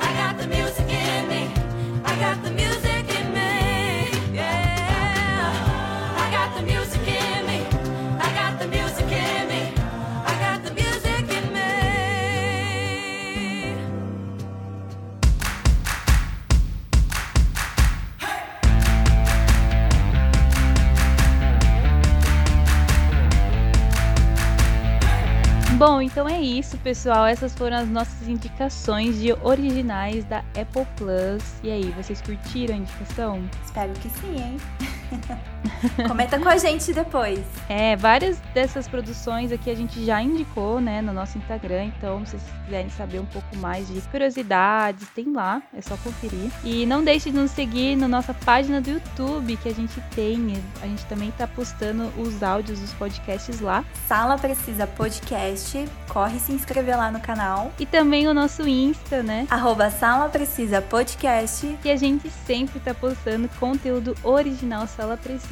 I got the music in me. I got the music Bom, então é isso, pessoal. Essas foram as nossas indicações de originais da Apple Plus. E aí, vocês curtiram a indicação? Espero que sim, hein? Comenta com a gente depois. É, várias dessas produções aqui a gente já indicou, né, no nosso Instagram. Então, se vocês quiserem saber um pouco mais de curiosidades, tem lá, é só conferir. E não deixe de nos seguir na nossa página do YouTube, que a gente tem. A gente também tá postando os áudios dos podcasts lá. Sala Precisa Podcast. Corre se inscrever lá no canal. E também o nosso Insta, né? Arroba Sala Precisa Podcast. que a gente sempre tá postando conteúdo original Sala Precisa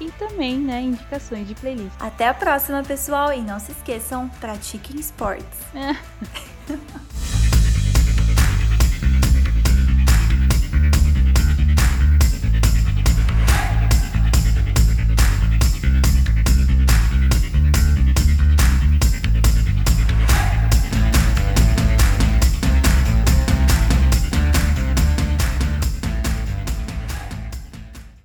e também, né, indicações de playlist. Até a próxima, pessoal. E não se esqueçam, pratiquem esportes. É.